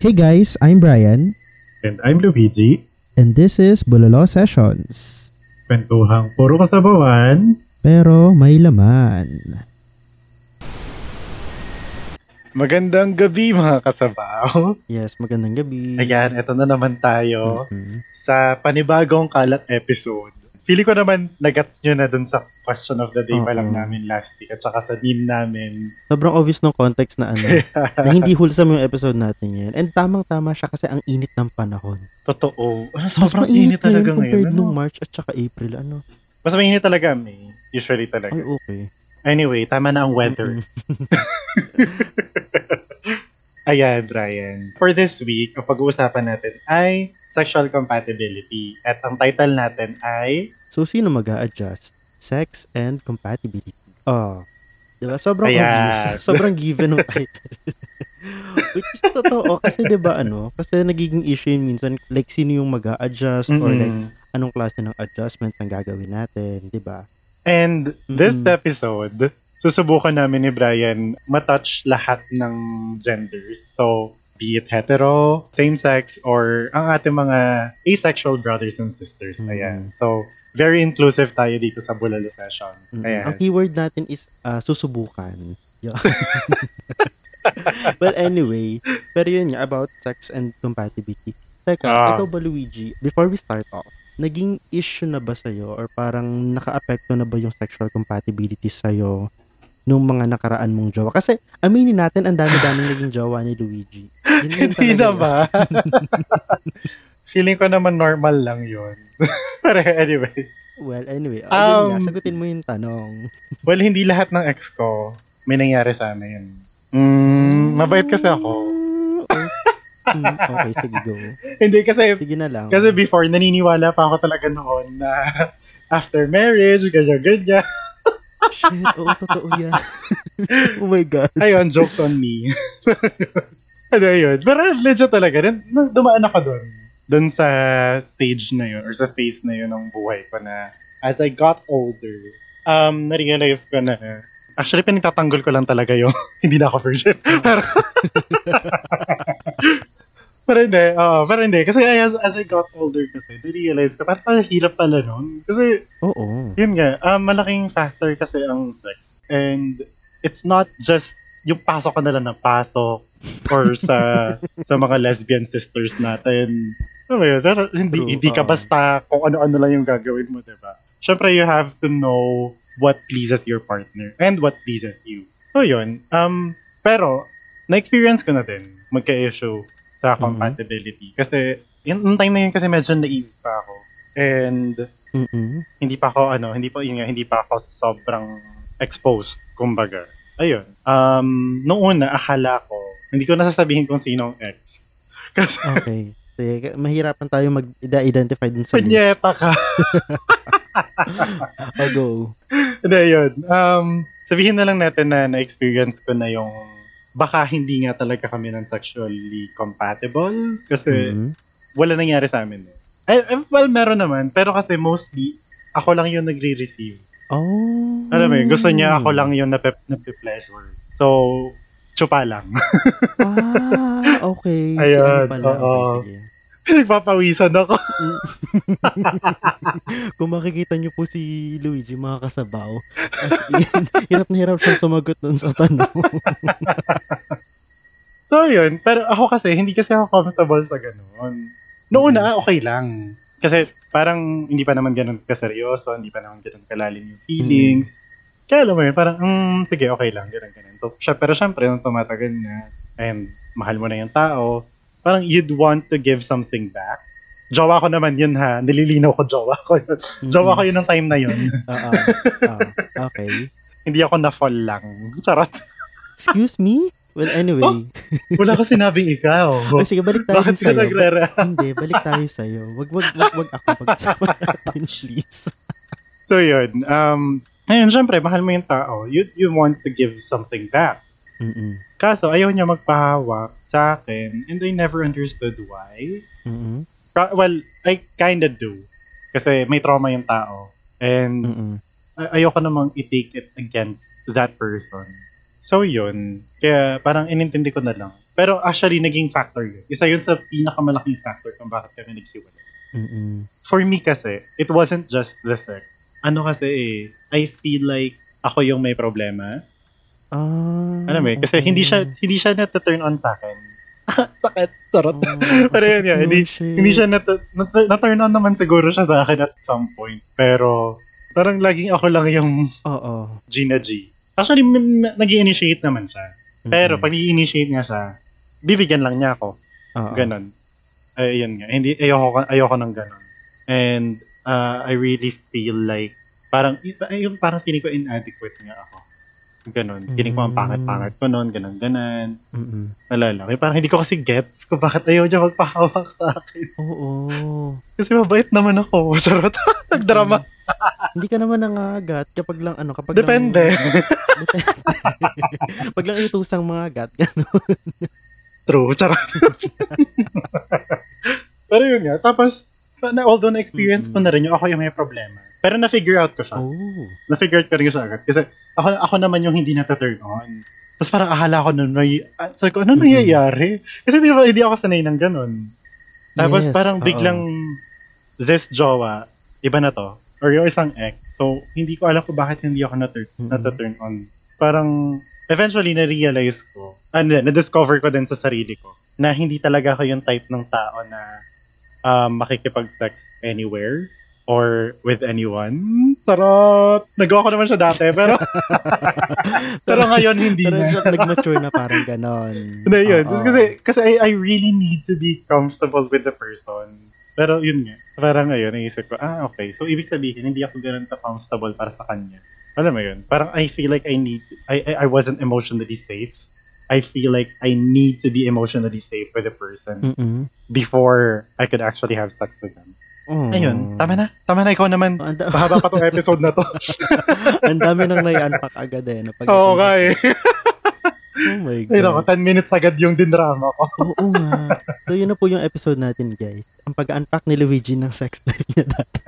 Hey guys, I'm Brian, And I'm Luigi. and this is Bulalo Sessions. Kwentuhang puro kasabawan. Pero may laman. Magandang gabi mga kasabaw. Yes, magandang gabi. Ayan, eto na naman tayo Mhm. sa panibagong kalat episode. Feeling ko naman nagats nyo na dun sa question of the day pa lang namin last week at saka sa meme namin. Sobrang obvious ng context na ano, na hindi wholesome yung episode natin yan. And tamang-tama siya kasi ang init ng panahon. Totoo. Ah, Mas sobrang mainit init talaga ngayon compared nung Ano? March at saka April. Ano? Mas mainit talaga, May. Usually talaga. Ay, okay. Anyway, tama na ang weather. Ayan, Brian. For this week, ang pag-uusapan natin ay sexual compatibility. At ang title natin ay So, sino mag adjust Sex and compatibility. Oh. Diba? Sobrang Ayan. obvious. Sobrang given ng title. Which is totoo. Kasi diba ano? Kasi nagiging issue yun minsan. Like, sino yung mag adjust Or like, anong klase ng adjustments ang gagawin natin. Diba? And this Mm-mm. episode, susubukan namin ni Brian matouch lahat ng genders. So, be it hetero, same-sex, or ang ating mga asexual brothers and sisters. Mm. Ayan. So, very inclusive tayo dito sa Bulalo Session. Ayan. Ang keyword natin is ah, susubukan. Well, anyway, pero yun nga, about sex and compatibility. Teka, Ah. ikaw ba Luigi, before we start off, naging issue na ba sa'yo or parang naka-apekto na ba yung sexual compatibility sa'yo nung mga nakaraan mong jowa? Kasi, aminin natin, ang dami-daming naging jowa ni Luigi. Hindi na ba? Feeling ko naman normal lang yun. Pero anyway. Well, anyway, ayun nga, Um, sagutin mo yung tanong. Well, hindi lahat ng ex ko may nangyari sa amin. Mm, mabait kasi ako. Okay, sige, go. Hindi kasi Sige na lang. Kasi before, naniniwala pa ako talaga noon na after marriage, ganyan-ganyan. Shit, oo, totoo yan. oh my God. Ayun, jokes on me. ano yun? Pero legit talaga. Dumaan ako doon. Doon sa stage na yun or sa phase na yun ng buhay ko na as I got older, um, na-realize ko na actually pinagtatanggol ko lang talaga yung hindi na ako virgin. pero, pero hindi, oo, pero hindi. Kasi as, as I got older kasi, na-realize ko, parang ang hirap pala nun. Kasi Oo. yun nga, um, malaking factor kasi ang sex. And it's not just yung pasok ka na lang ng pasok or sa sa mga lesbian sisters natin. Ba yun? Pero hindi, True, hindi ka basta kung ano-ano lang yung gagawin mo, di ba? Siyempre, you have to know what pleases your partner and what pleases you. So, yun. Um, pero, na-experience ko na din magka-issue sa Mhm. compatibility. Kasi, yun, yung time na yun kasi medyo naive pa ako. And, Mm-mm. hindi pa ako ano, hindi pa yun nga, hindi pa ako sobrang exposed, kumbaga. Ayun. Um, noong una, akala ko, hindi ko nasasabihin kung sino ang ex. Kasi, Okay. Sige, mahirapan tayo mag-identify dun sa list. punyeta ka. O, go. Hindi, yun. Um, sabihin na lang natin na na-experience ko na yung baka hindi nga talaga kami ng sexually compatible. Kasi, Mhm. wala nangyari sa amin. Eh, eh, well, meron naman. Pero kasi mostly, ako lang yung nagre-receive. Oh. Alam mo yun, gusto niya ako lang yung nape- nape-pleasure. So, chupa lang. Ah, okay. Ayun, ano pala. Okay, sige. Nagpapawisan ako. Kung makikita niyo po si Luigi, mga kasabaw, as in, hirap na hirap siyang sumagot dun sa tanong. So, yun. Pero ako kasi, hindi kasi ako comfortable sa ganun. Noong una, okay lang. Kasi parang hindi pa naman ganun kaseryoso, hindi pa naman ganun kalalim yung feelings. Kaya alam mo yun, parang, mm, sige, okay lang, ganun, ganun. So, siya, pero syempre, nung tumatagal na, and mahal mo na yung tao, parang you'd want to give something back. Jowa ko naman yun ha. Nililinaw ko jowa ko yun. Jowa ko yun ng time na yun. Ah, ah, okay. hindi ako na-fall lang. Charot. Excuse me? Well, anyway. Oh, Wala ko sinabing ikaw. Oh, sige, balik tayo Bakit ka sa'yo. nagrera? Hindi, balik tayo sa'yo. Wag, wag, wag, wag ako pag-usapan natin, please. So yun, um, ayun, syempre, mahal mo yung tao. You, you want to give something back. Mm-mm. Kaso, ayaw niya magpahawak sa akin and I never understood why. Mm-mm. Pra- well, I kinda do. Kasi may trauma yung tao. And Mm-mm. ay- ayoko namang i-take it against that person. So yun, kaya parang inintindi ko na lang. Pero actually, naging factor yun. Isa yun sa pinakamalaking factor kung bakit kami naghiwalay. Mm-mm. For me kasi, it wasn't just the sex. Ano kasi eh, I feel like ako yung may problema. Ah, Alam mo eh, kasi okay. hindi siya hindi siya na-turn on sa akin. Sakit. Charot. Oh, Pero yun nun, hindi- hindi siya nat- nat- na-turn on naman siguro siya sa akin at some point. Pero parang laging ako lang yung Oo. Gina G. Actually, nag initiate naman siya. Pero Mm-mm. pag i-initiate nga siya, bibigyan lang niya ako. Oo. Ganon. Ay, ayun nga. Hindi, ayoko, ayoko ng ganon. And uh, I really feel like, parang, yung parang feeling ko inadequate nga ako. Ganon. Feeling ko ang Mm. pangit-pangit ko noon, ganon, ganon. Mm-mm. Nalala. ko. Parang hindi ko kasi gets kung bakit ayaw niya magpahawak sa akin. Oo. Kasi mabait naman ako. Charot. Nagdrama. Hindi ka naman nangagat kapag lang ano, kapag Depende. lang... Depende. Pag lang itusang mga gat, gano'n. True. Charot. Pero yun nga. Tapos, na, although na-experience ko Mm-mm. na rin yung ako yung may problema. Pero na-figure out ko siya. Oh. na-figure out ko rin siya agad. Kasi ako, ako naman yung hindi na-turn on. Tapos parang akala ko nun, may, sabi ko, ano Mhm. nangyayari? Kasi hindi, hindi ako sanay ng ganun. Tapos Yes, parang oo. biglang, this jowa, iba na to, or yung isang ex. So, hindi ko alam kung bakit hindi ako na-turn, Mhm. na-turn on. Parang, eventually, na-realize ko, hindi, na-discover ko din sa sarili ko, na hindi talaga ako yung type ng tao na um, makikipag-sex anywhere or with anyone. Sarot! Nagawa ko naman siya dati, pero pero ngayon hindi Pero na. nag-mature na parang ganon. Hindi yun. Oo. Kasi, kasi I, I really need to be comfortable with the person. Pero yun nga. Parang ngayon, naisip ko, ah, okay. So, ibig sabihin, hindi ako ganun ka-comfortable para sa kanya. Alam mo yun? Parang I feel like I need, I, I, I wasn't emotionally safe. I feel like I need to be emotionally safe with the person Mm-mm. before I could actually have sex with them. Oh. Ayun, tama na. Tama na, ikaw naman. Da- Mahaba pa tong episode na to. ang dami nang nai-unpack agad eh. No, pag- Oo nga eh. Oh my God. Ay, nako, 10 minutes agad yung dinrama ko. Oo nga. So, yun na po yung episode natin, guys. Ang pag-unpack ni Luigi ng sex life niya dati.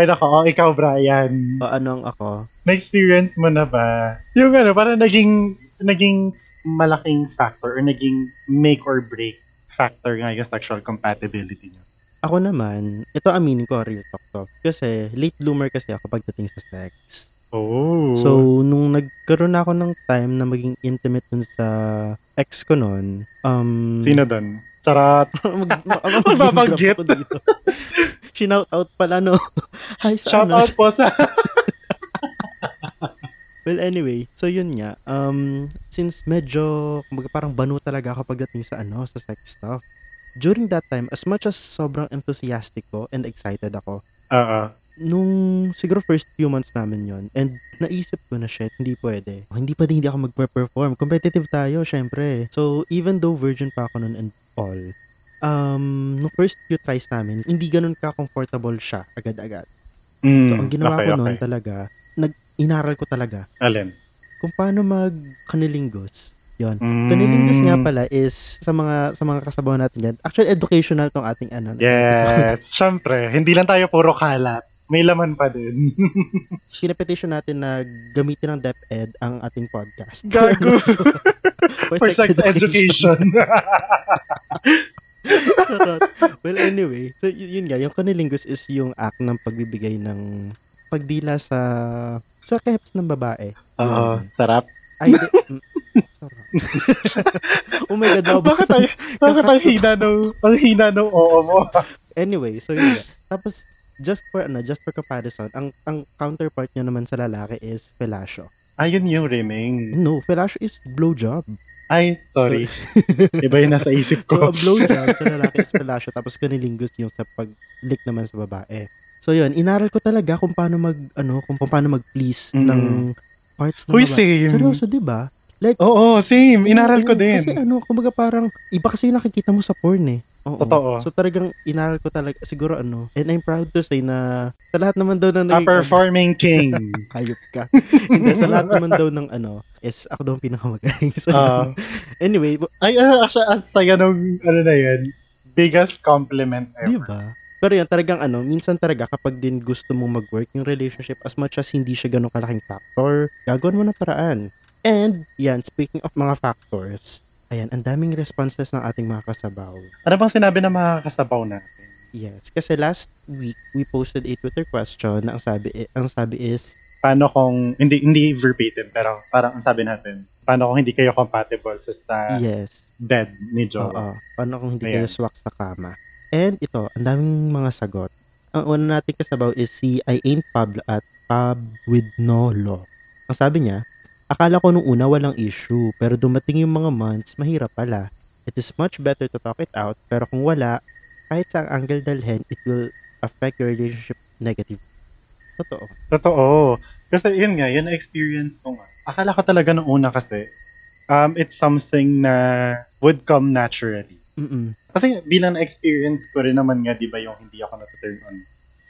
Ay, nako, oh, ikaw, Brian. O, anong ako? Na-experience mo na ba? Yung ano, parang naging, naging malaking factor or naging make or break factor nga yung sexual compatibility niyo. Ako naman, ito aminin ko, real talk to. Kasi, late bloomer kasi ako pagdating sa sex. Oh. So, nung nagkaroon ako ng time na maging intimate dun sa ex ko nun, um... Sino doon? Charat. mag, mag, mag, dito. Shinout out pala, no? Hi, sa Shout ano, out po sa... Well, anyway, so yun nga. Um, since medyo, kumbaga parang banu talaga ako pagdating sa ano, sa sex stuff. During that time, as much as sobrang enthusiastic ko and excited ako, Oo. nung siguro first few months namin yon and naisip ko na shit, hindi pwede. Hindi pa din hindi ako mag-perform. Competitive tayo, syempre. So, even though virgin pa ako nun and all, um, nung first few tries namin, hindi ganun ka-comfortable siya agad-agad. Mm, So, ang ginawa okay, ko noon okay. talaga, nag inaral ko talaga Alin? kung paano mag kanilingus. Yon. Mm. Kanilingus nga pala is sa mga sa mga kasabaw natin yan. Actually educational tong ating ano. Yes, syempre. Hindi lang tayo puro kalat. May laman pa din. Pinapetition natin na gamitin ng DepEd ang ating podcast. Gago. For, For sex education. Charot. well, anyway. So, y- yun nga. Yung kanilingus is yung act ng pagbibigay ng pagdila sa sa keps ng babae. Oo, Yun. sarap. Ay, di, mm, sarap. oh my God. Bakit nabasa- tayo, bakit ang hina nung, ang hina nung oo mo? Anyway, so yun nga. Tapos, just for, ano, just for comparison, ang, ang counterpart niya naman sa lalaki is fellatio. Ayun yung rimming. No, fellatio is blowjob. Ay, sorry. Iba yung nasa isip So, ko. ang blowjob sa lalaki is fellatio, tapos kanilingus yung sa pag-lick naman sa babae. So, yun, inaral ko talaga kung paano mag, ano, kung paano mag-please Mm. ng parts ng Uy, babae. same. Seryoso, di ba? Like, Oo, same. Inaral ko din. Kasi ano, kumbaga parang, iba kasi yung nakikita mo sa porn eh. Oo. Totoo. So talagang inaral ko talaga, siguro ano, and I'm proud to say na sa lahat naman daw na A performing king. hayop ka. Hindi, sa lahat naman daw ng ano, is ako daw ang pinakamagaling. So, Ah. anyway, bu- ay, ah, siya, ang saya nung, ano na yan, biggest compliment di ever. ba? Pero yan, talagang ano, minsan talaga kapag din gusto mong mag-work yung relationship, as much as hindi siya ganun kalaking factor, gagawin mo ng paraan. And, yan, speaking of mga factors, ayan, ang daming responses ng ating mga kasabaw. Ano bang sinabi ng mga kasabaw natin? Yes, kasi last week, we posted a Twitter question na ang sabi, ang sabi is, Paano kung, hindi hindi verbatim, pero parang ang sabi natin, paano kung hindi kayo compatible sa, sa yes, bed ni Joe? Oo. Paano kung hindi Ayan. kayo swak sa kama? And ito, ang daming mga sagot. Ang una natin kasabaw is si I Ain't Pablo at Pab with no law. Ang sabi niya, akala ko nung una walang issue, pero dumating yung mga months, mahirap pala. It is much better to talk it out, pero kung wala, kahit sa angle dalhin, it will affect your relationship negative. Totoo. Totoo. Kasi yun nga, yun experience ko nga. Akala ko talaga nung una kasi, um, it's something na would come naturally. Mm-mm. Kasi bilang na-experience ko rin naman nga, di ba, yung hindi ako na-turn on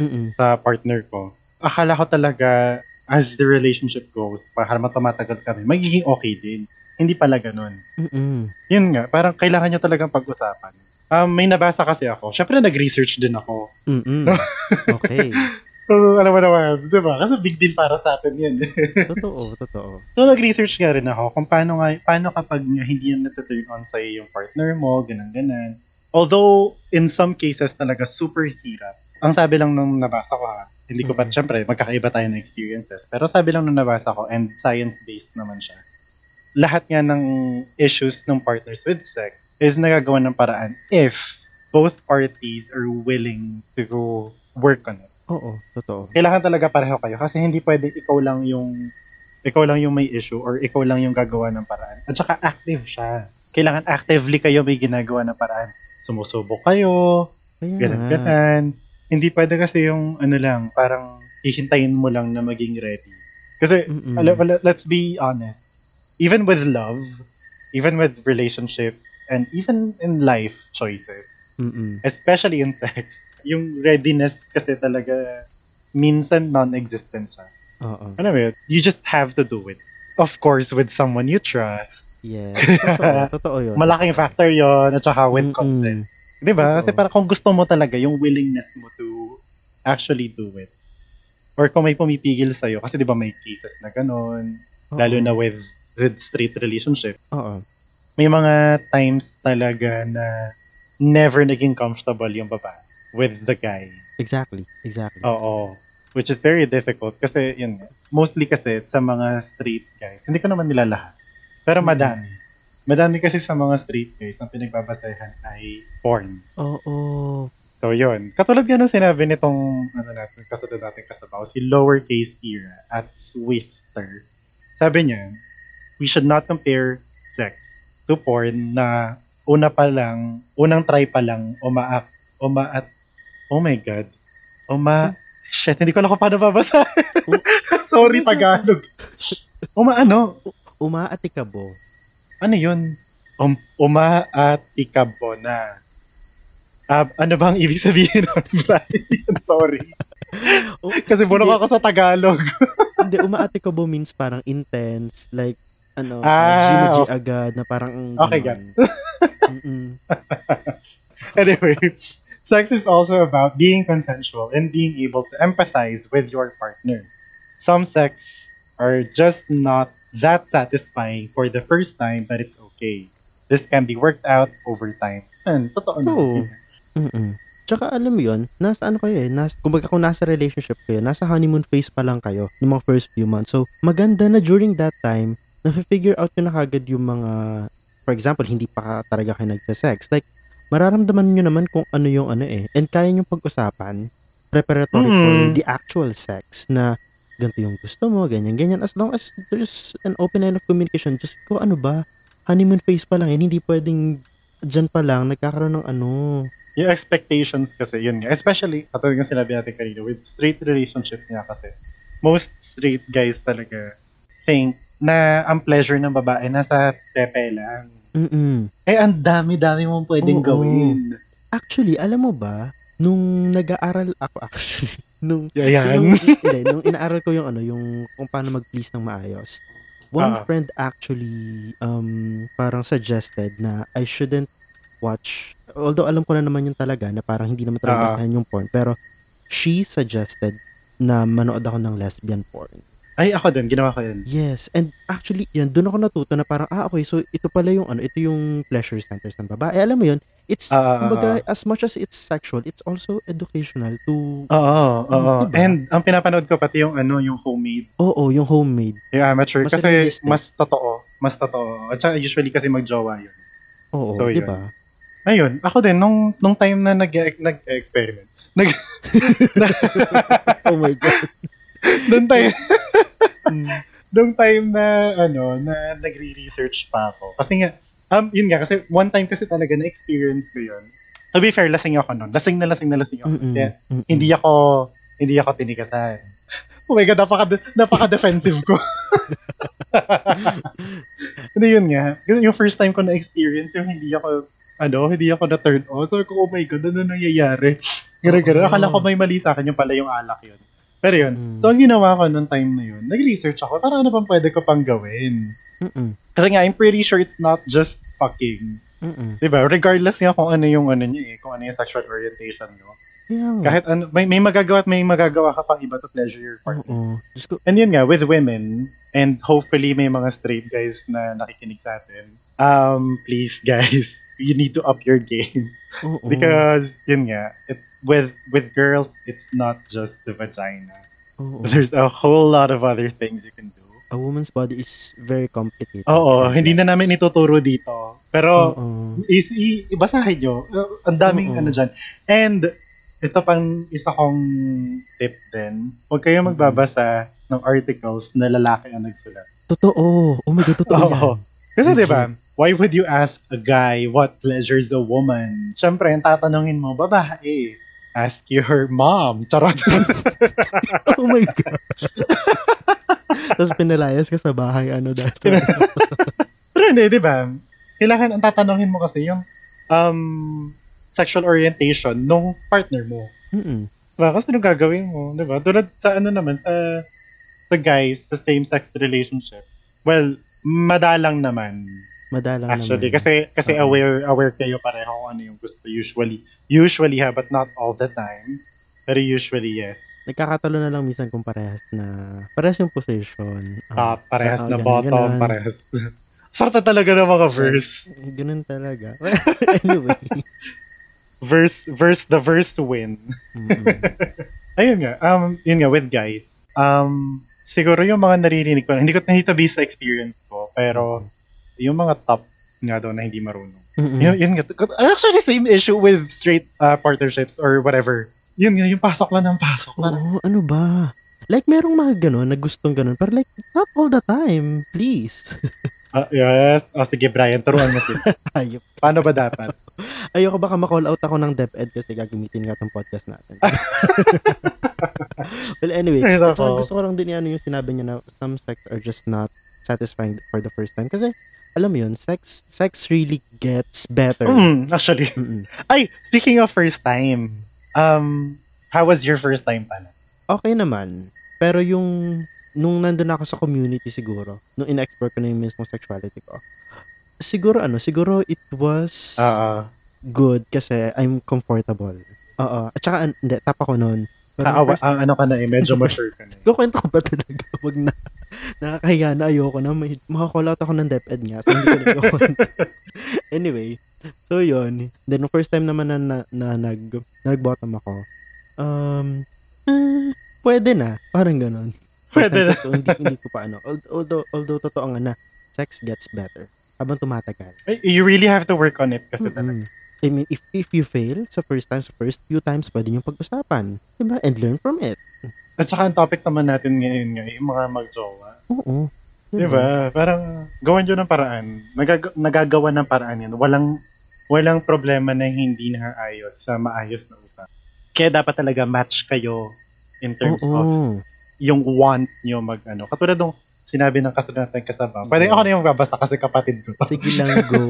Mm-mm. sa partner ko. Akala ko talaga, as the relationship goes, para tumatagal kami, magiging okay din. Hindi pala ganun. Mm-mm. Yun nga, parang kailangan nyo talagang pag-usapan. Um, may nabasa kasi ako. Siyempre, nag-research din ako. Mm-mm. Okay. So, alam mo naman, di ba? Kasi big deal para sa atin yan. Totoo, totoo. so, nag-research nga rin ako kung paano, nga, paano kapag nga hindi yan nataturn on sa'yo yung partner mo, ganun-ganan. Although, in some cases talaga super hirap. Ang sabi lang nung nabasa ko ha, hindi ko pa, Mhm. syempre, magkakaiba tayo ng experiences. Pero sabi lang nung nabasa ko, and science-based naman siya, lahat nga ng issues ng partners with sex is nagagawa ng paraan if both parties are willing to work on it Oo, totoo. kailangan talaga pareho kayo kasi hindi pwede ikaw lang yung ikaw lang yung may issue or ikaw lang yung gagawa ng paraan. At saka active siya. Kailangan actively kayo may ginagawa ng paraan. Sumusubok kayo, Kaya ganun nga. ganan. Hindi pwede kasi yung ano lang, parang hihintayin mo lang na maging ready. Kasi Mm-mm. alam, let's be honest. Even with love, even with relationships, and even in life choices, Mm-mm. especially in sex, yung readiness kasi talaga minsan non-existent siya. Oo. Ano yun? You just have to do it. Of course, with someone you trust. Yes. Totoo, totoo yun. Malaking factor yon at saka with Mm-mm. consent. Di ba? Kasi para kung gusto mo talaga yung willingness mo to actually do it. Or kung may pumipigil sa'yo, kasi di ba may cases na ganun, Oo. lalo na with, with straight relationship. Oo. May mga times talaga na never naging comfortable yung babae with the guy. Exactly. Exactly. Oo. Which is very difficult kasi yun, mostly kasi sa mga straight guys, hindi ko naman nila lahat. Pero madami. Madami kasi sa mga straight guys ang pinagbabasehan ay porn. Oo. So yun. Katulad nga nung sinabi nitong ano natin, kasunod natin kasabaw, si lowercase era at Swifter. Sabi niya, we should not compare sex to porn na una pa lang, unang try pa lang, uma uma at oh my god. Uma shit, hindi ko alam kung paano babasa. Sorry Tagalog. Uma ano? Umaatikabo. Ano yun? Um, uma at ikabo na. Ah, ano bang ibig sabihin nun, Brian? Sorry. Oh, Kasi bulok ako sa Tagalog. Hindi, umaatikabo means parang intense. Like, ano, Ah, okay. agad na parang Okay. Mm-mm. anyway, sex is also about being consensual and being able to empathize with your partner. Some sex are just not that satisfying for the first time, but it's okay. This can be worked out over time. And totoo na. Oo. Mm-mm. Tsaka alam mo yun, nasa ano kayo eh, nas, kumbaga kung nasa relationship kayo, nasa honeymoon phase pa lang kayo, ng mga first few months. So, maganda na during that time, na-figure out nyo na kagad yung mga, for example, hindi pa ka talaga kayo nagsa-sex. Like, mararamdaman nyo naman kung ano yung ano eh, and kaya nyo pag-usapan, preparatory for Mm. the actual sex, na ganito yung gusto mo, ganyan, ganyan. As long as there's an open line of communication, just ko ano ba, honeymoon phase pa lang yan, hindi pwedeng dyan pa lang, nagkakaroon ng ano, Yung expectations kasi, yun nga. Especially, katulad ng sinabi natin kanina, with straight relationship niya kasi, most straight guys talaga think na ang pleasure ng babae nasa pepe lang. mm Eh, ang dami-dami mong pwedeng Oo. gawin. Actually, alam mo ba, nung nag-aaral ako actually, nung, Ayan. nung, hindi, nung inaaral ko yung ano, yung kung paano mag-please ng maayos, one Ah. friend actually um parang suggested na I shouldn't watch, although alam ko na naman yung talaga na parang hindi naman talaga bastahan yung porn, pero she suggested na manood ako ng lesbian porn. Ay, ako din, ginawa ko yun. Yes, and actually, yan, doon ako natuto na parang, ah, okay, so ito pala yung, ano, ito yung pleasure centers ng babae. Alam mo yun, it's, Ah, kumbaga, as much as it's sexual, it's also educational to, Oo, oo. diba? And ang pinapanood ko pati yung ano, yung homemade, oo, yung homemade. yung amateur. Mas kasi realistic. mas totoo. Mas totoo. At saka usually kasi magjowa yun. Oo, So, di ba? Ayun, ako din, nung, nung time na nag, nag-experiment, nag, Oh my God. time, Mm. nung time na, ano, na nagre-research pa ako. Kasi nga, um, yun nga, kasi one time kasi talaga na-experience ko yun. To be fair, lasing ako nun. Lasing na lasing na lasing ako. Mm-mm. Kaya, Mm-mm. hindi ako, hindi ako tinikasan. Oh my God, napaka, napaka-defensive ko. Hindi yun nga. Kasi yung first time ko na-experience, yung hindi ako, ano, hindi ako na-turn on. Sabi ko, oh my God, ano nangyayari? Gara-gara. Oo. Akala ko may mali sa akin, yung pala yung alak yun. Pero yun, Mm. so ang ginawa ko nung time na yun, nag-research ako, para ano bang pwede ko pang gawin? Mm-mm. Kasi nga, I'm pretty sure it's not just fucking. Mm-mm. Diba? Regardless nga kung ano yung ano niya eh, kung ano yung sexual orientation. Kaya nga. Kahit ano, may, may magagawa at may magagawa ka pang iba to pleasure your partner. Diyos ko, And yun nga, with women, and hopefully may mga straight guys na nakikinig sa atin, um, please guys, you need to up your game. Because, yun nga, it, with with girls, it's not just the vagina. Oo. There's a whole lot of other things you can do. A woman's body is very complicated. Oo, hindi na namin ituturo dito. Pero, is, i, ibasahin nyo. Uh, ang daming Oo. ano dyan. And, ito pang isa kong tip din. Huwag kayo Mm-mm. magbabasa ng articles na lalaki ang nagsulat. Totoo. Oh my God, totoo Oo. yan. Kasi Legit. di ba, why would you ask a guy what pleasures a woman? Siyempre, ang tatanungin mo, babae. Ask your mom. Charot. Oh my God. Tapos pinalayas ka sa bahay, ano dahil. Pero hindi, di ba? Kailangan ang tatanungin mo kasi yung um, sexual orientation nung partner mo. Mm-mm. Diba? Kasi anong gagawin mo, di ba? Tulad sa ano naman, sa, sa guys, sa same-sex relationship. Well, madalang naman. Madalang Actually, naman. kasi kasi Oo. aware aware kayo pareho kung ano yung gusto usually. Usually ha, but not all the time. Pero usually yes. Nagkakatalo na lang minsan kung parehas na... Parehas yung position. Top, parehas oo, na ganun, bottom, ganun. parehas. Sarta talaga ng mga verse. Ganun talaga. anyway. Verse, verse, the verse win. Mm-mm. Ayun nga, um, yun nga, with guys. Um, siguro yung mga naririnig ko, hindi ko base sa experience ko, pero yung mga top nga daw na hindi marunong. Mm-mm. Yun, yun nga. Actually, same issue with straight uh, partnerships or whatever. Yun nga, yung pasok lang ng pasok. Parang, Oo, ano ba? Like, merong mga ganun na gustong ganun. Pero like, not all the time. Please. ah, yes. O sige, Brian, turuan mo sila. Ayop. Paano ba dapat? Ayoko baka ma-call out ako ng DepEd kasi gagamitin nga tong podcast natin. well, anyway. Nako. gusto ko lang din ano yung sinabi niya na some sex are just not satisfying for the first time. Kasi, alam mo yun, sex sex really gets better. Mm, actually. Mm-mm. Ay, speaking of first time, um, how was your first time pala? Okay naman. Pero yung, nung nandun ako sa community siguro, nung in-explore ko na yung mismong sexuality ko, siguro ano, siguro it was Oo. good kasi I'm comfortable. Oo. At saka, hindi, tap ako noon. Pero Ah, first- ah, ano ka na eh, medyo mature ka na. eh. Kukwento ko ba talaga? Wag na. Nakakahiya na ayoko na. May, makakall out ako ng DepEd nga. So, hindi ko anyway. So, yun. Then, the first time naman na, na, na nag, nag-bottom ako, um, eh, pwede na. Parang. First Pwede na. So, hindi, hindi ko pa ano. Al- Although, although totoo nga na, sex gets better habang tumatagal. You really have to work on it kasi talaga. Mm-mm. I mean, if if you fail sa first time, sa first few times, pwede nyo pag-usapan. Diba? And learn from it. At saka ang topic naman natin ngayon nga, yung mga magjowa. Oo. Diba? Parang gawan nyo ng paraan. Nagag- nagagawa ng paraan yan. Walang, walang problema na hindi naayos sa maayos na usapan. Kaya dapat talaga match kayo in terms Oo. of yung want nyo mag ano. Katulad nung sinabi ng kasunod natin kasama. Pwede ako na yung babasa kasi kapatid ko. to. Sige lang, go.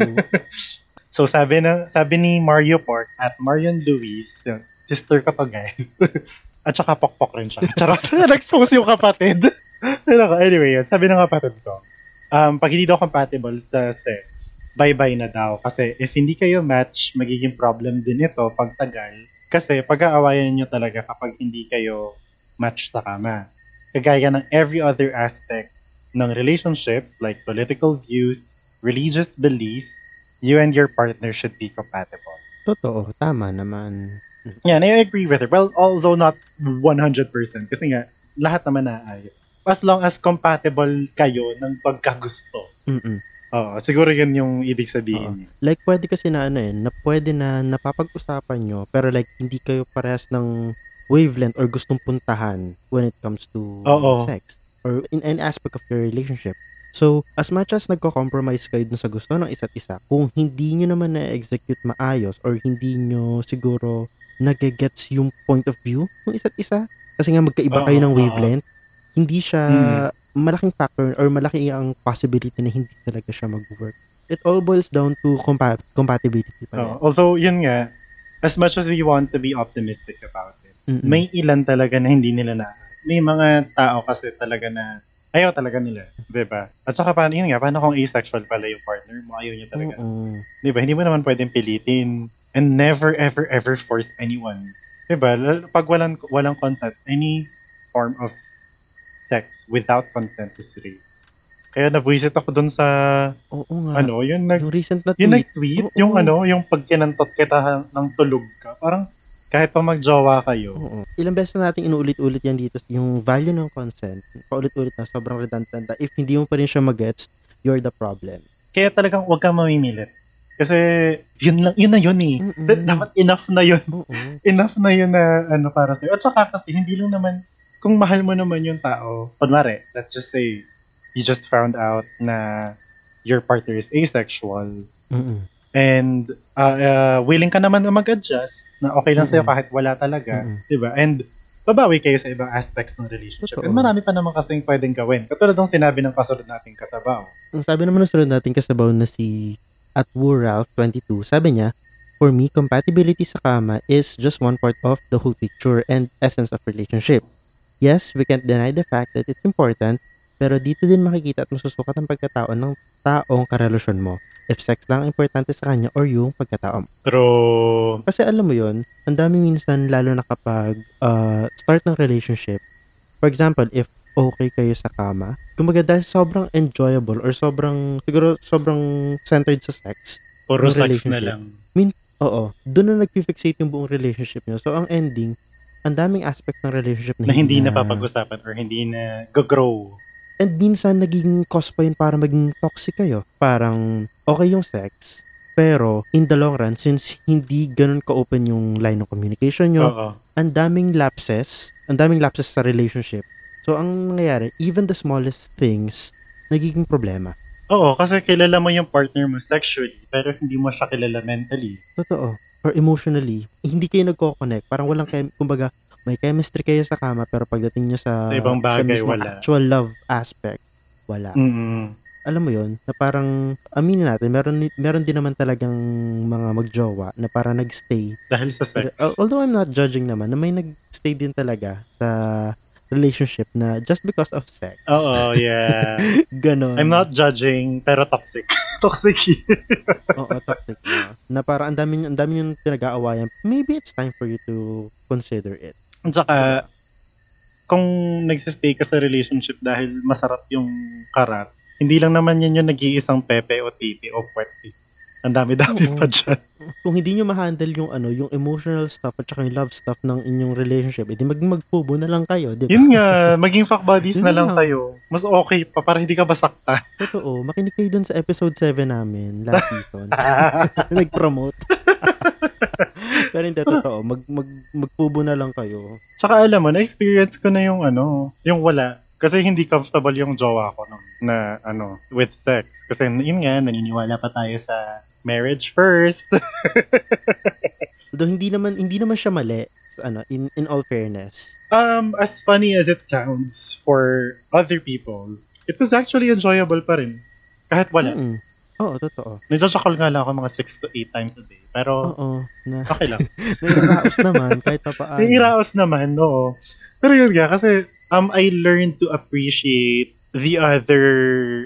So sabi na sabi ni Mario Pork at Marion Luis, yung sister ko to guys. at saka pokpok rin siya. Charot. Na-expose yung kapatid. Anyway, sabi ng kapatid ko, um, pag hindi daw compatible sa sex, bye-bye na daw. Kasi if hindi kayo match, magiging problem din ito pag tagal. Kasi pag-aawayan nyo talaga kapag hindi kayo match sa kama. kagaya ng every other aspect ng relationships like political views, religious beliefs, you and your partner should be compatible. Totoo, tama naman. Yan, I agree with her. Well, although not 100% kasi nga, lahat naman naayos. As long as compatible kayo ng pagkagusto. Mm-mm. Oo, siguro yun yung ibig sabihin niya. Like, pwede kasi na ano eh, na pwede na napapag-usapan nyo, pero like, hindi kayo parehas ng wavelength or gustong puntahan when it comes to Oo. sex or in any aspect of your relationship. So, as much as nagko-compromise kayo dun sa gusto ng isa't isa, kung hindi nyo naman na-execute maayos or hindi nyo siguro nagigets yung point of view ng isa't isa, kasi nga magkaiba kayo ng wavelength, hindi siya Mm. malaking factor or malaki ang possibility na hindi talaga siya mag-work. It all boils down to compa- compatibility pa rin. Oo, although, yun nga, as much as we want to be optimistic about it, Mm-mm. may ilan talaga na hindi nila na. May mga tao kasi talaga na ayaw talaga nila, 'di ba? At saka paano yun nga, paano kung asexual pala yung partner mo, ayaw niya talaga. Oo. 'Di ba? Hindi mo naman pwedeng pilitin and never ever ever force anyone. 'Di ba? Lalo- Pag walang walang consent, any form of sex without consent is rape. Kaya nabwisit ako dun sa Oo nga. ano, yun nag yung recent na yung tweet. nag-tweet, Oo. yung ano, yung pag kinantot kita ng tulog ka, parang kahit pa magjowa kayo. Oo. Ilang beses na natin inuulit-ulit yan dito, yung value ng consent, paulit-ulit na, sobrang redundant. If hindi mo pa rin siya magets, you're the problem. Kaya talagang huwag kang mamimilit. Kasi yun lang, yun na yun eh. Mm-mm. Dapat enough na yun. Oo. Enough na yun na ano para sa'yo. At saka kasi hindi lang naman, kung mahal mo naman yung tao, kunwari, let's just say, you just found out na your partner is asexual Mm-mm. and uh, uh, willing ka naman na mag-adjust na okay lang sa'yo Mm-mm. kahit wala talaga. Mm-mm. 'di ba? And babawi kayo sa ibang aspects ng relationship. Totoo. And marami pa naman kasing pwedeng gawin. Katulad ng sinabi ng kasunod nating kasabaw. Ang sabi naman ng sunod natin kasabaw na si at Ralph 22, sabi niya, For me, compatibility sa kama is just one part of the whole picture and essence of relationship. Yes, we can't deny the fact that it's important, pero dito din makikita at masusukat ang pagkatao ng taong karelasyon mo. If sex lang ang importante sa kanya or yung pagkatao mo. True. Kasi alam mo yon ang dami minsan lalo na kapag uh, start ng relationship. For example, if okay kayo sa kama, kumbaga dahil sobrang enjoyable or sobrang, siguro sobrang centered sa sex, Puro sex na lang. oo, doon na nag-fixate yung buong relationship nyo. So, ang ending, ang daming aspect ng relationship na, Na hindi na papag-usapan or hindi na go-grow. And minsan, naging cause pa yun para maging toxic kayo. Parang, okay yung sex, pero in the long run, since hindi ganun ka-open yung line of communication nyo, ang daming lapses, ang daming lapses sa relationship. So, ang nangyayari, even the smallest things, nagiging problema. Oo, kasi kilala mo yung partner mo sexually, pero hindi mo siya kilala mentally. Totoo. Or emotionally, hindi kayo nagko-connect. Parang walang, chem- kumbaga, may chemistry kayo sa kama, pero pagdating nyo sa, Sa ibang bagay, mismong wala. actual love aspect, wala. Mm. Alam mo yon na parang, aminin natin, meron, meron din naman talagang mga magjowa na parang nagstay Dahil sa sex. Al- Although I'm not judging naman, na may nag-stay din talaga sa relationship na just because of sex. Oo, yeah. Ganon. I'm not judging, pero toxic. toxic. Oo, toxic na. Na parang ang dami, ang dami yung pinag-aawayan. Maybe it's time for you to consider it. At saka, kung nagsistay ka sa relationship dahil masarap yung karat, hindi lang naman yun yung nag-iisang pepe o titi o puwet. Ang dami-dami Oo. pa dyan. Kung hindi nyo ma-handle yung ano, yung emotional stuff at saka yung love stuff ng inyong relationship, edi maging magpubo na lang kayo, di ba? Yun nga, maging fuck buddies na lang nga. kayo. Mas okay pa, para hindi ka basakta. Totoo, makinig kayo dun sa episode 7 namin last season. Nag-promote. Pero hindi, totoo. Mag, mag, magpubo na lang kayo. Tsaka alam mo, na-experience ko na yung ano, yung wala. Kasi hindi comfortable yung jowa ko nung, na ano, with sex. Kasi yun nga, naniniwala pa tayo sa marriage first. Although hindi naman hindi naman siya mali ano in in all fairness. um, as funny as it sounds for other people, it was actually enjoyable pa rin. Kahit wala. Mm. Oo, totoo. Nagja-jackal nga lang ako mga 6 to 8 times a day. Pero, Oo, na okay lang. nairaos naman kahit pa paano. Yung iraos naman, oo. Pero yun nga, kasi um, I learned to appreciate the other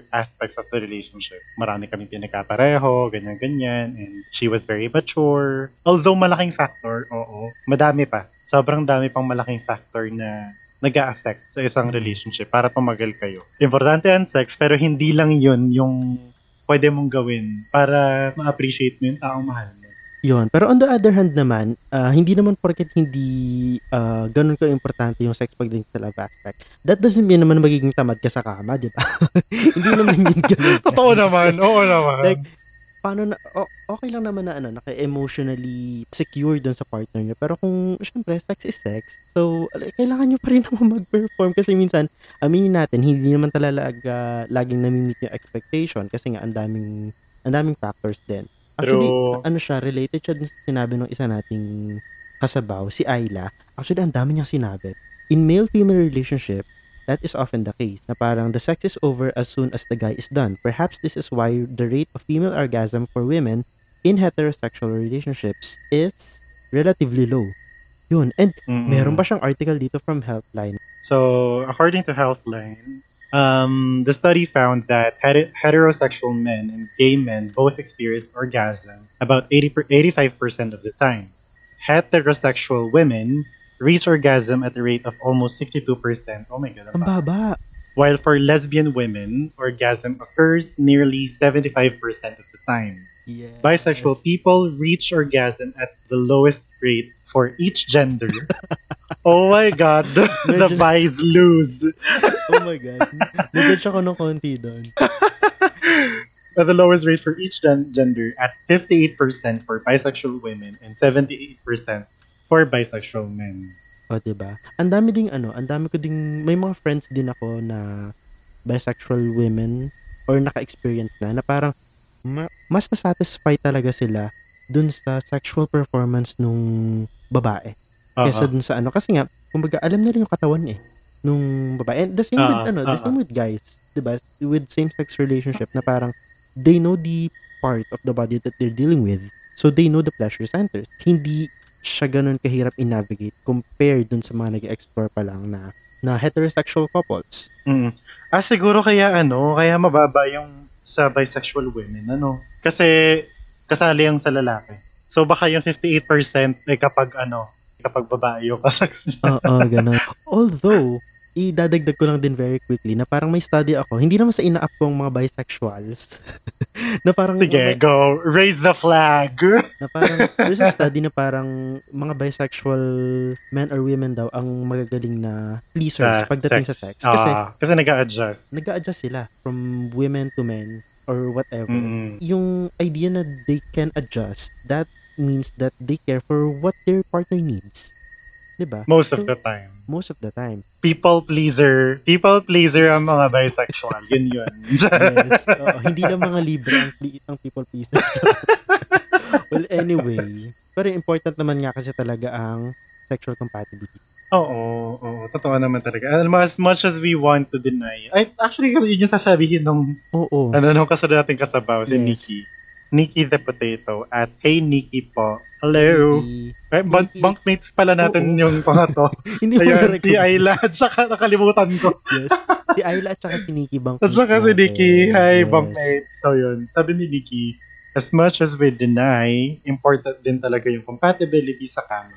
aspects of the relationship. Marami kami pinagkapareho, ganyan-ganyan. And she was very mature. Although malaking factor, oo. Madami pa. Sobrang dami pang malaking factor na nag affect sa isang relationship para tumagal kayo. Importante ang sex, pero hindi lang yun yung pwede mong gawin para ma-appreciate mo yung taong mahal mo. Yun. Pero on the other hand naman, ah, hindi naman porket hindi ah, ganun ka-importante yung sex pagdating sa love aspect. That doesn't mean naman magiging tamad ka sa kama, di ba? hindi naman yun ganun. Totoo naman, oo naman. Like, paano na, okay lang naman na ano, naka-emotionally secure dun sa partner niyo. Pero kung, syempre, sex is sex. So, kailangan nyo pa rin naman mag-perform kasi minsan, aminin natin, hindi naman talaga laging nami-meet yung expectation kasi nga, ang daming, ang daming factors din. Actually, True. ano siya, related siya dun sa sinabi ng isa nating kasabaw, si Ayla. Actually, ang dami niyang sinabi. In male-female relationship, that is often the case na parang the sex is over as soon as the guy is done. Perhaps this is why the rate of female orgasm for women in heterosexual relationships is relatively low. Yun. And Mm-mm. meron pa siyang article dito from Helpline. So, according to Healthline, um, the study found that heterosexual men and gay men both experience orgasm about 80 85% of the time. Heterosexual women reach orgasm at a rate of almost 62%. Oh my god. Ang baba. While for lesbian women, orgasm occurs nearly 75% of the time. Yes. Bisexual people reach orgasm at the lowest rate for each gender. oh my god, the Medyo- bis lose. Oh my God. Nag-judge ako ng konti doon. At the lowest rate for each gen- gender at 58% for bisexual women and 78% for bisexual men. O, diba? Ang dami ding ano, ang dami ko ding, may mga friends din ako na bisexual women or naka-experience na, na parang ma- mas nasatisfy talaga sila dun sa sexual performance nung babae. Kesa Uh-huh. dun sa ano. Kasi nga, kumbaga, alam nila yung katawan eh. Nung babae. And the same with, Ah, ano, the ah, same with guys. Diba? With same-sex relationship na parang they know the part of the body that they're dealing with. So they know the pleasure centers. Hindi siya ganun kahirap i-navigate compared dun sa mga nag-explore pa lang na na heterosexual couples. Mm. Ah, siguro kaya ano, kaya mababa yung sa bisexual women, ano? Kasi kasali yung sa lalaki. So baka yung 58% ay kapag ano, kapag babae yung kasex niya. Oo, ganun. Although, idadagdag ko lang din very quickly na parang may study ako, hindi naman sa ina-up kong mga bisexuals, na parang, Sige, go. Raise the flag. na parang, there's a study na parang mga bisexual men or women daw ang magagaling na pleasers pagdating sa sex. Kasi, Ah, kasi nag-a-adjust. nag adjust sila from women to men or whatever. Mm. Yung idea na they can adjust, that means that they care for what their partner needs. 'Di ba? Most of the time. Most of the time. People pleaser. People pleaser ang mga bisexual. yun yun. Yes. Oo, hindi lang mga libre ang, ang people pleaser. well, anyway. Pero important naman nga kasi talaga ang sexual compatibility. Oo, oo. Totoo naman talaga. Alam mo, as much as we want to deny. Ay, actually, yun yung sasabihin nung, Oo. ano, nung kasama nating kasabaw, si Yes. Nikki. Nikki the Potato. At hey, Nikki po. Hello. Hindi, Eh, bunk, Nikki bunkmates pala natin Oo. yung mga to. hindi mo Ayun, si Ayla. At saka nakalimutan ko. Yes. Si Ayla at saka si Nikki Bang. At saka si Nikki. Hi, Yes. bunkmates. So yun, sabi ni Nikki, as much as we deny, important din talaga yung compatibility sa kama.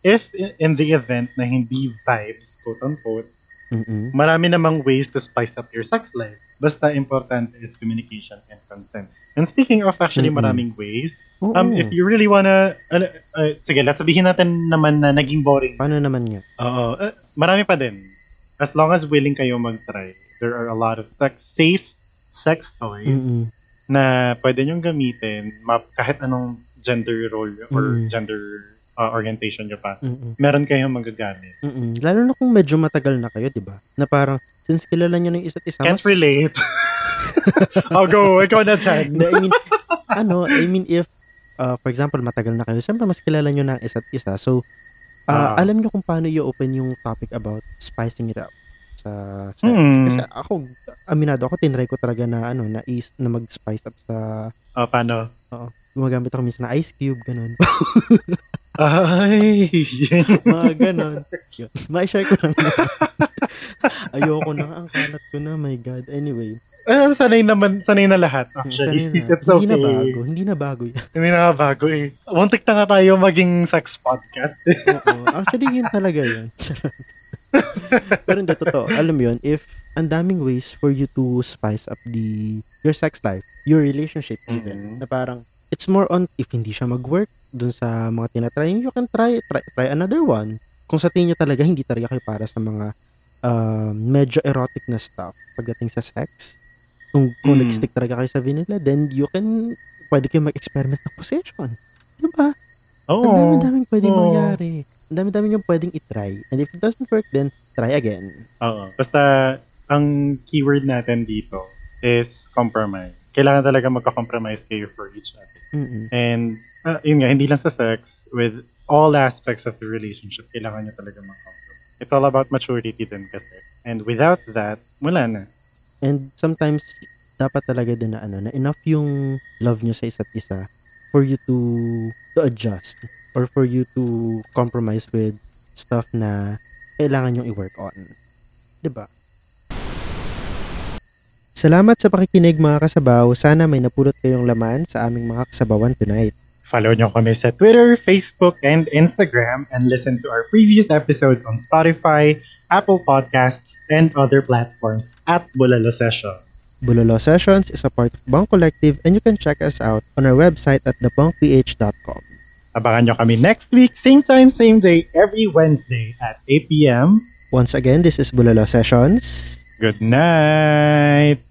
If in the event na hindi vibes, quote-unquote, Mm-mm. marami namang ways to spice up your sex life. Basta important is communication and consent. And speaking of actually maraming ways, Oo. um, if you really wanna, ano, uh, sige, let's sabihin natin naman na naging boring. Paano naman nga? Oo, uh, marami pa din. As long as willing kayo mag-try, there are a lot of sex, safe sex toys Mm-mm. na pwede nyong gamitin kahit anong gender role or Mm. gender uh, orientation nyo pa. Mm-mm. Meron kayong magagamit. Mm-mm. Lalo na kung medyo matagal na kayo, di ba? Na parang, since kilala nyo ng isa't isa, Can't mas- relate. I'll go. Ikaw na. Hindi, I mean, ano, I mean, if, uh, for example, matagal na kayo, siyempre mas kilala nyo na ang isa't isa. So, uh, Ah. alam nyo kung paano i-open yung topic about spicing it up sa sex. Hmm. Kasi ako, aminado ako, tinry ko talaga na, ano, na, is, na mag-spice up sa, Oh, paano? gumagamit ako minsan na ice cube, ganun. Ay! Mga ganun. Ma-share ko lang. Ayoko na, ang kalat ko na, my God. Anyway, Ah, sanay naman, sanay na lahat actually. sanay na. It's hindi okay. na bago, hindi na bago yan. Hindi na bago eh. Muntik na nga tayo maging sex podcast. Oo. Actually, yun talaga yun. Pero hindi, totoo. Alam yun, if ang daming ways for you to spice up the your sex life, your relationship even, Mhm. na parang, it's more on, if hindi siya mag-work dun sa mga tinatry, you can try, try, try another one. Kung sa tingin nyo talaga, hindi talaga kayo para sa mga um, medyo erotic na stuff pagdating sa sex. Kung, kung Mm. nag-stick talaga kayo sa vanilla, then you can, pwede kayo mag-experiment ng position. Diba? Oo. Ang dami-daming pwedeng Oo. mangyari. Ang dami-daming yung pwedeng itry. And if it doesn't work, then try again. Oo. Basta, ang keyword natin dito is compromise. Kailangan talaga magka-compromise kayo for each other. Mm-mm. And, ah, yun nga, hindi lang sa sex, with all aspects of the relationship, kailangan nyo talaga mag-compromise. It's all about maturity din kasi. And without that, wala na. And sometimes, dapat talaga din na ano, na enough yung love nyo sa isa't isa for you to to adjust or for you to compromise with stuff na kailangan yung i-work on. 'Di ba? Salamat sa pakikinig mga kasabaw. Sana may napulot kayong laman sa aming mga kasabawan tonight. Follow nyo kami sa Twitter, Facebook, and Instagram and listen to our previous episodes on Spotify, Apple Podcasts, and other platforms at Bulalo Sessions. Bulolo Sessions is a part of Bunk Collective and you can check us out on our website at thebunkph.com. Abangan nyo kami next week, same time, same day, every Wednesday at 8 p.m. Once again, this is Bulolo Sessions. Good night!